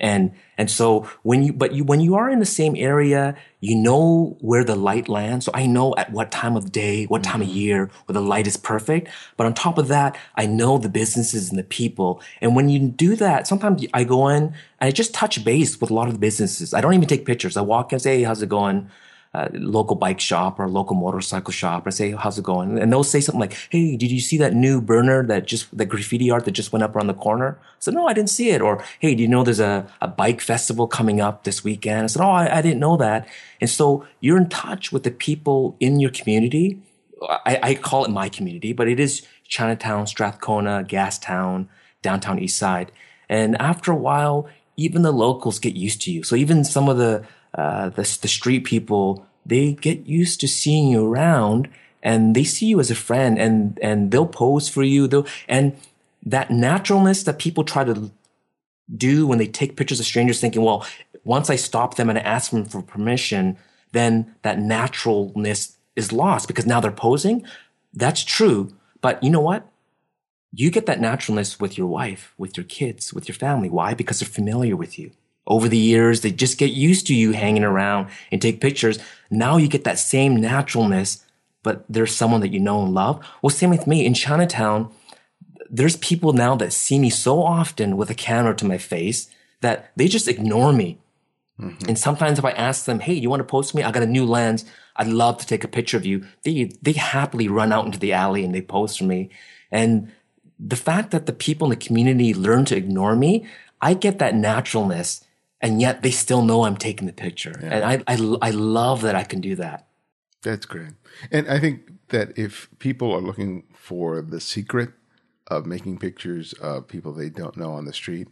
And, and so when you, but you, when you are in the same area, you know where the light lands. So I know at what time of day, what time of mm-hmm. year where the light is perfect. But on top of that, I know the businesses and the people. And when you do that, sometimes I go in and I just touch base with a lot of the businesses. I don't even take pictures. I walk in and say, Hey, how's it going? Uh, local bike shop or local motorcycle shop. I say, how's it going? And they'll say something like, Hey, did you see that new burner that just, the graffiti art that just went up around the corner? I said, no, I didn't see it. Or, Hey, do you know there's a, a bike festival coming up this weekend? I said, Oh, I, I didn't know that. And so you're in touch with the people in your community. I, I call it my community, but it is Chinatown, Strathcona, Gastown, downtown East Side. And after a while, even the locals get used to you. So even some of the uh, the, the street people, they get used to seeing you around and they see you as a friend and, and they'll pose for you. They'll, and that naturalness that people try to do when they take pictures of strangers thinking, well, once I stop them and ask them for permission, then that naturalness is lost because now they're posing. That's true. But you know what? You get that naturalness with your wife, with your kids, with your family. Why? Because they're familiar with you over the years. They just get used to you hanging around and take pictures. Now you get that same naturalness, but there's someone that you know and love. Well, same with me in Chinatown. There's people now that see me so often with a camera to my face that they just ignore me. Mm-hmm. And sometimes if I ask them, Hey, you want to post me? I got a new lens. I'd love to take a picture of you. They, they happily run out into the alley and they pose for me. And the fact that the people in the community learn to ignore me, I get that naturalness and yet they still know I'm taking the picture. Yeah. And I, I, I love that I can do that. That's great. And I think that if people are looking for the secret of making pictures of people they don't know on the street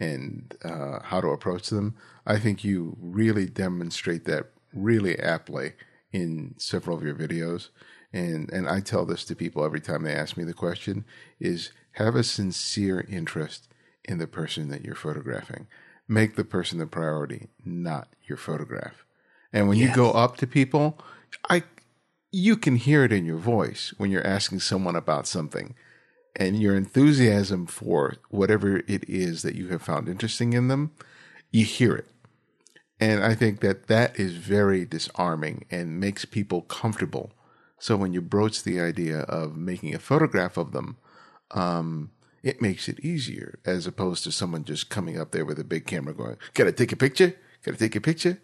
and uh, how to approach them, I think you really demonstrate that really aptly in several of your videos. And and I tell this to people every time they ask me the question is have a sincere interest in the person that you're photographing make the person the priority, not your photograph. And when yes. you go up to people, I you can hear it in your voice when you're asking someone about something. And your enthusiasm for whatever it is that you have found interesting in them, you hear it. And I think that that is very disarming and makes people comfortable. So when you broach the idea of making a photograph of them, um, it makes it easier as opposed to someone just coming up there with a big camera going, "Can I take a picture? Can I take a picture?"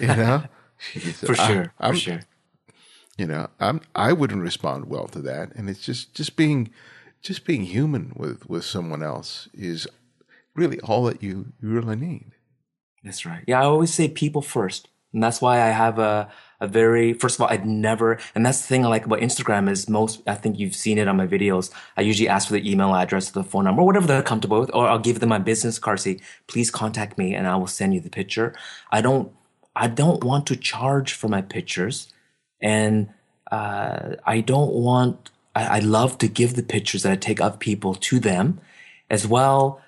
You know, for sure, I, for sure. You know, I'm I wouldn't respond well to that, and it's just just being just being human with with someone else is really all that you you really need. That's right. Yeah, I always say people first, and that's why I have a a very first of all i'd never and that's the thing i like about instagram is most i think you've seen it on my videos. I usually ask for the email address the phone number whatever they're comfortable with or i'll give them my business card say please contact me and i will send you the picture. I don't i don't want to charge for my pictures and uh, i don't want I, I love to give the pictures that i take of people to them as well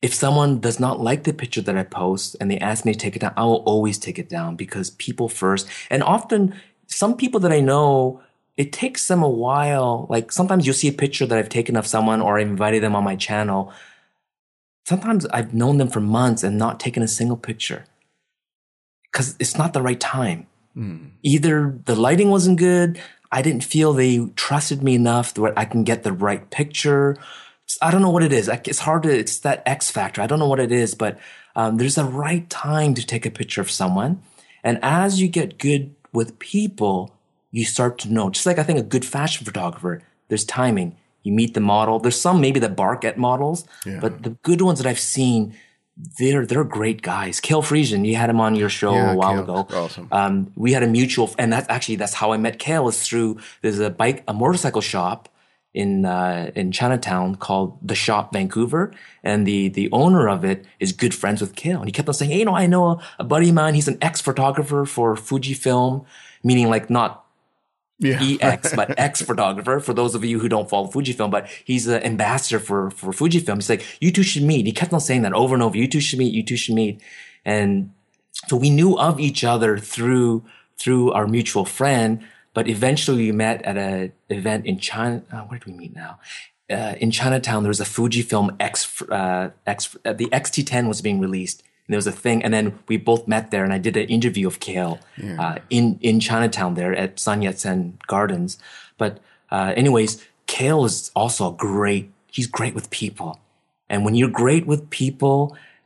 if someone does not like the picture that I post and they ask me to take it down, I will always take it down because people first. And often some people that I know, it takes them a while. Like sometimes you'll see a picture that I've taken of someone or I invited them on my channel. Sometimes I've known them for months and not taken a single picture because it's not the right time. Mm. Either the lighting wasn't good. I didn't feel they trusted me enough that I can get the right picture I don't know what it is. It's hard to, it's that X factor. I don't know what it is, but um, there's a right time to take a picture of someone. And as you get good with people, you start to know, just like I think a good fashion photographer, there's timing. You meet the model. There's some maybe that bark at models, yeah. but the good ones that I've seen, they're they're great guys. Kale Friesen, you had him on your show yeah, a while Kale, ago. Awesome. Um, we had a mutual, and that's actually that's how I met Kale. Is through there's a bike, a motorcycle shop in uh, in Chinatown called the Shop Vancouver, and the the owner of it is good friends with Kale, and he kept on saying, "Hey, you know, I know a, a buddy of mine. He's an ex photographer for Fujifilm, meaning like not." Yeah. EX, but ex photographer. for those of you who don't follow Fujifilm, but he's an ambassador for, for Fujifilm. He's like, you two should meet. He kept on saying that over and over. You two should meet. You two should meet. And so we knew of each other through, through our mutual friend. But eventually we met at an event in China. Uh, where do we meet now? uh, in Chinatown, there was a Fujifilm X, uh, X, uh, the XT10 was being released. And there was a thing, and then we both met there, and I did an interview of Kale Yeah. uh, in in Chinatown there at Sun Yat Sen Gardens. But uh, anyways, Kale is also a great. He's great with people, and when you're great with people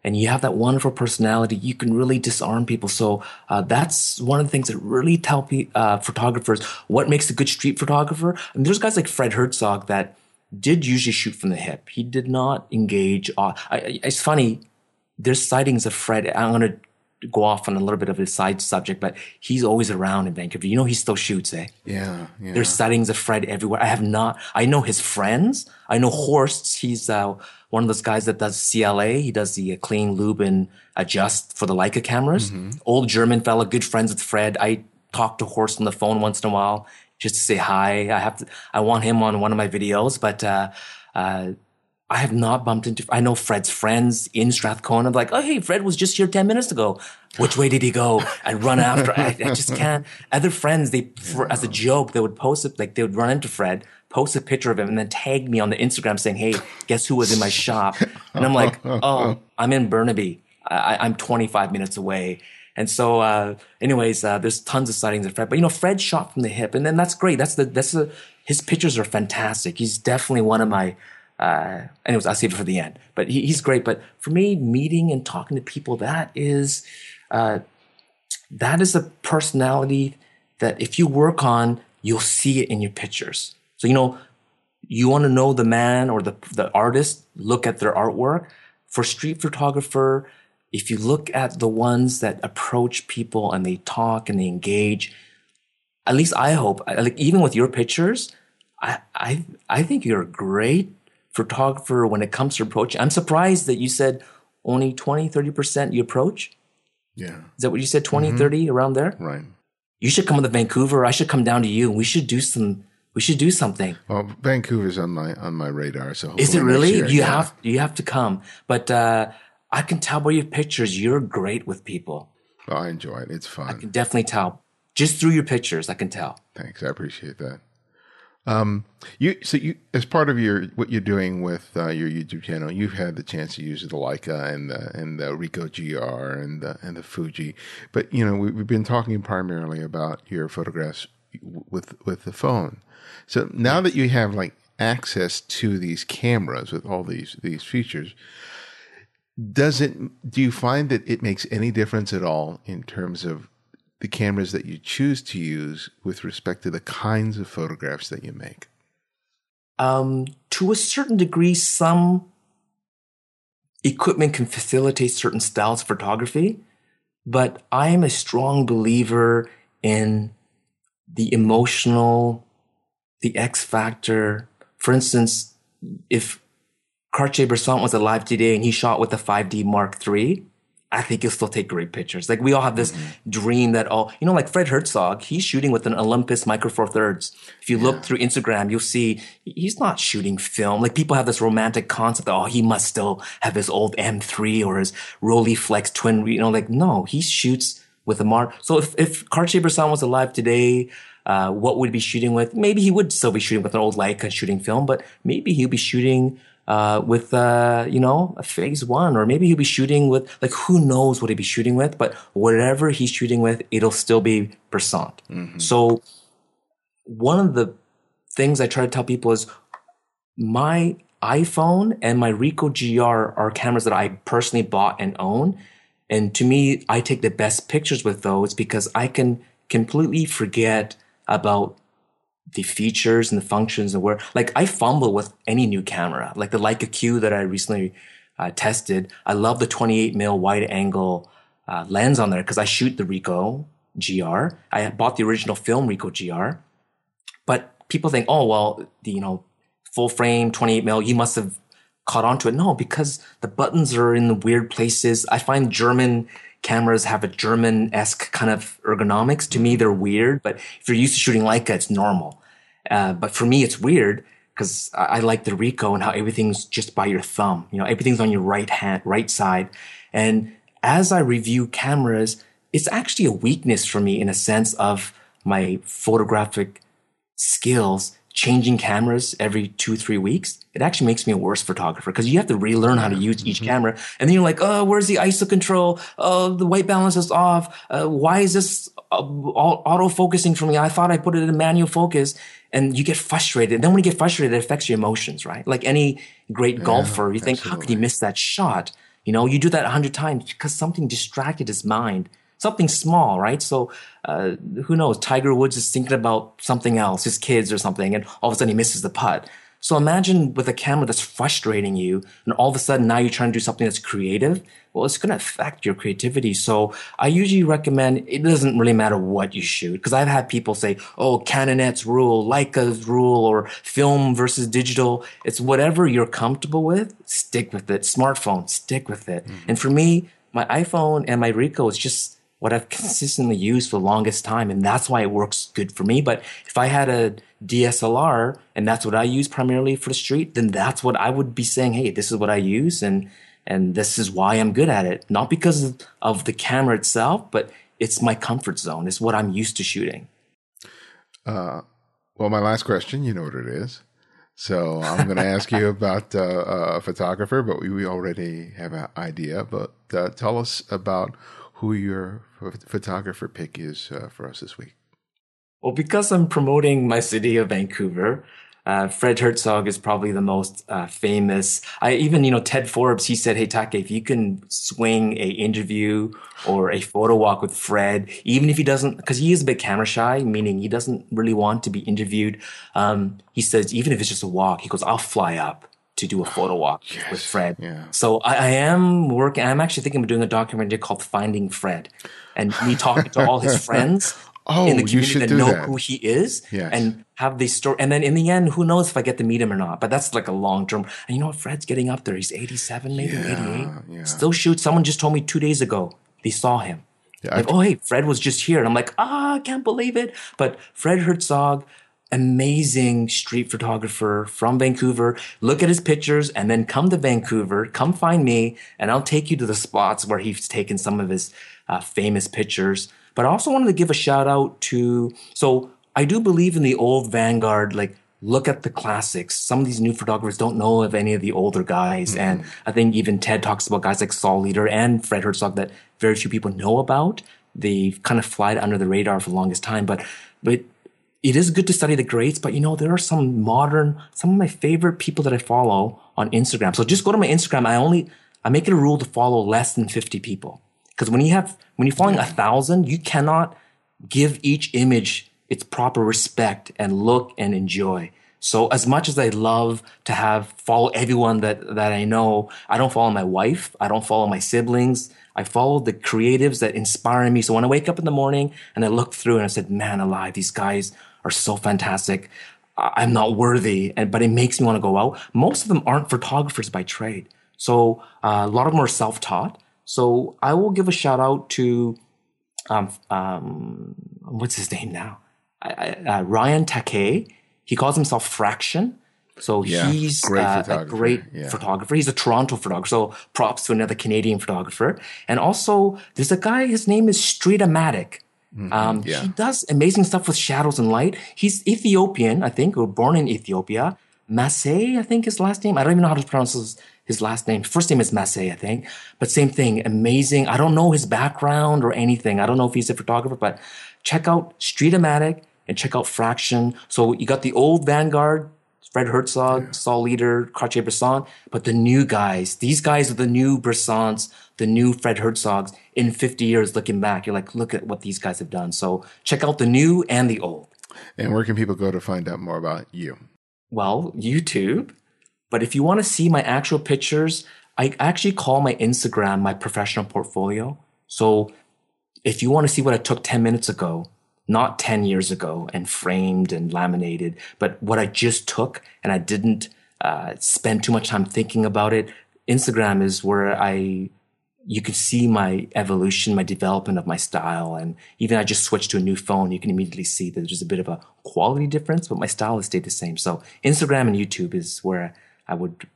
and you have that wonderful personality, you can really disarm people. So uh, that's one of the things that really tell pe- uh, photographers what makes a good street photographer. And there's guys like Fred Herzog that did usually shoot from the hip. He did not engage. Uh, I, I- it's funny. There's sightings of Fred. I'm going to go off on a little bit of a side subject, but he's always around in Vancouver. You know, he still shoots, eh? Yeah, yeah. There's sightings of Fred everywhere. I have not. I know his friends. I know Horst. He's uh, one of those guys that does CLA. He does the uh, clean lube and adjust for the Leica cameras. Old German fella, good friends with Fred. I talk to Horst on the phone once in a while just to say hi. I have to. I want him on one of my videos, but. Uh, uh, I have not bumped into. I know Fred's friends in Strathcona. I'm like, oh hey, Fred was just here ten minutes ago. Which way did he go? I'd run after. I, I just can't. Other friends, they for, as a joke, they would post it like they would run into Fred, post a picture of him, and then tag me on the Instagram saying, hey, guess who was in my shop? And I'm like, oh, I'm in Burnaby. I, I'm 25 minutes away. And so, uh, anyways, uh, there's tons of sightings of Fred, but you know, Fred shot from the hip, and then that's great. That's the that's the his pictures are fantastic. He's definitely one of my. Uh, anyways, I'll save it for the end. But he, he's great. But for me, meeting and talking to people, that is, uh, that is a personality that if you work on, you'll see it in your pictures. So you know, you want to know the man or the the artist, look at their artwork. For street photographer, if you look at the ones that approach people and they talk and they engage, at least I hope, like even with your pictures, I I I think you're a great photographer when it comes to approaching. I'm surprised that you said only 20, 30% you approach. yeah, Is that what you said? 20, mm-hmm. 30 around there? right. You should come to Vancouver. I should come down to you and we should do some we should do something. Well, Vancouver's on my on my radar. So Is it really? year, you yeah. have you have to come. But uh I can tell by your pictures you're great with people. Oh, I enjoy it. It's fun. I can definitely tell. Just through your pictures, I can tell. Thanks. I appreciate that. Um, you so you as part of your what you're doing with uh, your YouTube channel, you've had the chance to use the Leica and the and the Ricoh GR and the and the Fuji, but you know we, we've been talking primarily about your photographs with with the phone. So now that you have like access to these cameras with all these these features, does it do you find that it makes any difference at all in terms of the cameras that you choose to use with respect to the kinds of photographs that you make Um, to a certain degree, some equipment can facilitate certain styles of photography, but I am a strong believer in the emotional, the X factor. For instance, if Cartier-Bresson was alive today and he shot with a 5D Mark III, I think he'll still take great pictures. Like we all have this mm-hmm. dream that all, you know, like Fred Herzog, he's shooting with an Olympus Micro Four Thirds. If you look through Instagram, you'll see he's not shooting film. Like people have this romantic concept that, oh, he must still have his old M3 or his Rolleiflex twin, you know, like no, he shoots with a Mark. So if, if Cartier-Bresson was alive today, uh, what would he be shooting with? Maybe he would still be shooting with an old Leica shooting film, but maybe he'd be shooting uh, with uh, you know a phase one, or maybe he'll be shooting with like who knows what he'd be shooting with, but whatever he's shooting with, it'll still be Bresson. So one of the things I try to tell people is my iPhone and my Ricoh GR are cameras that I personally bought and own. And to me, I take the best pictures with those because I can completely forget about the features and the functions and where, like, I fumble with any new camera, like the Leica Q that I recently uh, tested. I love the 28 mil wide angle uh, lens on there because I shoot the Ricoh GR. I bought the original film Ricoh GR, but people think, oh, well, the, you know, full frame 28 mil, you must have caught on to it. No, because the buttons are in weird places. I find German cameras have a German-esque kind of ergonomics. To me, they're weird, but if you're used to shooting Leica, it's normal. Uh, but for me, it's weird because I, I like the Ricoh and how everything's just by your thumb. You know, everything's on your right hand, right side. And as I review cameras, it's actually a weakness for me in a sense of my photographic skills changing cameras every two, three weeks, it actually makes me a worse photographer because you have to relearn how to use each mm-hmm. camera. And then you're like, oh, where's the ISO control? Oh, the white balance is off. Uh, why is this uh, auto focusing for me? I thought I put it in manual focus. And you get frustrated. And then when you get frustrated, it affects your emotions, right? Like any great yeah, golfer, you think, how could he miss that shot? You know, you do that a hundred times because something distracted his mind something small, right? So uh, who knows? Tiger Woods is thinking about something else, his kids or something, and all of a sudden he misses the putt. So imagine with a camera that's frustrating you, and all of a sudden now you're trying to do something that's creative. Well, it's going to affect your creativity. So I usually recommend it doesn't really matter what you shoot because I've had people say, "Oh, Canonet's rule, Leica's rule, or film versus digital." It's whatever you're comfortable with. Stick with it. Smartphone, stick with it. Mm-hmm. And for me, my iPhone and my Ricoh is just what I've consistently used for the longest time. And that's why it works good for me. But if I had a DSLR and that's what I use primarily for the street, then that's what I would be saying, Hey, this is what I use. And, and this is why I'm good at it. Not because of the camera itself, but it's my comfort zone. It's what I'm used to shooting. Uh, well, my last question, you know what it is. So I'm going to ask you about uh, a photographer, but we, we already have an idea. But uh, tell us about who your photographer pick is uh, for us this week. Well, because I'm promoting my city of Vancouver, uh, Fred Herzog is probably the most uh, famous. I even, you know, Ted Forbes, he said, Hey, Take, if you can swing a interview or a photo walk with Fred, even if he doesn't, because he is a bit camera shy, meaning he doesn't really want to be interviewed. Um, he says, even if it's just a walk, he goes, I'll fly up to do a photo walk yes, with Fred. Yeah. So I, I, am working. I'm actually thinking of doing a documentary called Finding Fred, and me talking to all his friends oh, in the community that know that. who he is, yes. and have the story. And then in the end, who knows if I get to meet him or not? But that's like a long term. And you know what? Fred's getting up there. He's 87, maybe yeah, 88. Yeah. Still shoots. Someone just told me two days ago they saw him. Yeah, like, oh hey, Fred was just here, and I'm like, ah, I can't believe it. But Fred Herzog amazing street photographer from Vancouver. Look at his pictures and then come to Vancouver, come find me, and I'll take you to the spots where he's taken some of his uh, famous pictures. But I also wanted to give a shout out to, so I do believe in the old Vanguard, like, look at the classics. Some of these new photographers don't know of any of the older guys. Mm-hmm. And I think even Ted talks about guys like Saul Leiter and Fred Herzog that very few people know about. They've kind of flied under the radar for the longest time. But, but it is good to study the greats, but you know, there are some modern, some of my favorite people that I follow on Instagram. So just go to my Instagram. I only, I make it a rule to follow less than 50 people. Cause when you have, when you're following a thousand, you cannot give each image its proper respect and look and enjoy. So as much as I love to have follow everyone that, that I know, I don't follow my wife. I don't follow my siblings. I follow the creatives that inspire me. So when I wake up in the morning and I look through and I said, man alive, these guys are so fantastic. I'm not worthy, and but it makes me want to go out. Most of them aren't photographers by trade, so uh, a lot of them are self-taught. So I will give a shout out to, um, um, what's his name now? Uh, Ryan Takei. He calls himself Fraction. So yeah, he's great uh, a great yeah. photographer. He's a Toronto photographer. So props to another Canadian photographer. And also, there's a guy. His name is Streetomatic. Mm-hmm, um, yeah. He does amazing stuff with shadows and light. He's Ethiopian, I think, or born in Ethiopia. Massey, I think his last name. I don't even know how to pronounce his, his last name. First name is Massey, I think. But same thing, amazing. I don't know his background or anything. I don't know if he's a photographer, but check out Streetomatic and check out Fraction. So you got the old Vanguard Fred Herzog, yeah. Saul Leiter, Cartier Bresson, but the new guys, these guys are the new Bressons, the new Fred Herzogs in 50 years looking back. You're like, look at what these guys have done. So check out the new and the old. And where can people go to find out more about you? Well, YouTube. But if you want to see my actual pictures, I actually call my Instagram my professional portfolio. So if you want to see what I took 10 minutes ago, not 10 years ago and framed and laminated, but what I just took and I didn't uh, spend too much time thinking about it. Instagram is where I, you can see my evolution, my development of my style. And even I just switched to a new phone, you can immediately see that there's a bit of a quality difference, but my style has stayed the same. So Instagram and YouTube is where I would,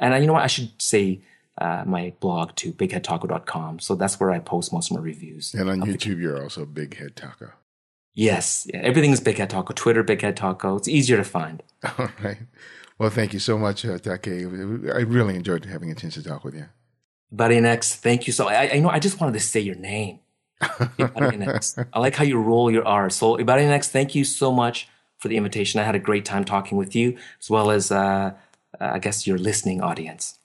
and you know what? I should say, uh, my blog to bigheadtaco.com. So that's where I post most of my reviews. And on YouTube, the- you're also Big Head Taco. Yes, yeah, everything is Big Head Taco. Twitter, Big Head Taco. It's easier to find. All right. Well, thank you so much, uh, Take. I really enjoyed having a chance to talk with you. Ibarionex, thank you so. I, I know. I just wanted to say your name. I like how you roll your R. So Ibarionex, thank you so much for the invitation. I had a great time talking with you, as well as uh, I guess your listening audience.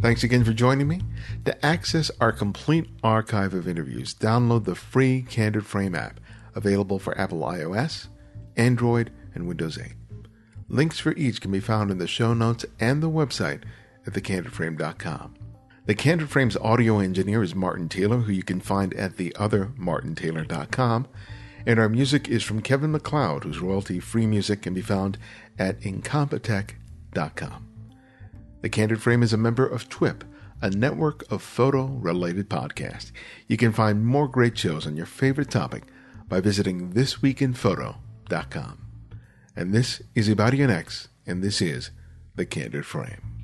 Thanks again for joining me. To access our complete archive of interviews, download the free Candid Frame app available for Apple iOS, Android, and Windows 8. Links for each can be found in the show notes and the website at thecandidframe.com. The Candid Frame's audio engineer is Martin Taylor, who you can find at theothermartintaylor.com. And our music is from Kevin MacLeod, whose royalty free music can be found at incompetech.com. The Candid Frame is a member of TWIP, a network of photo related podcasts. You can find more great shows on your favorite topic by visiting thisweekinphoto.com. And this is Ibarionex, and this is The Candid Frame.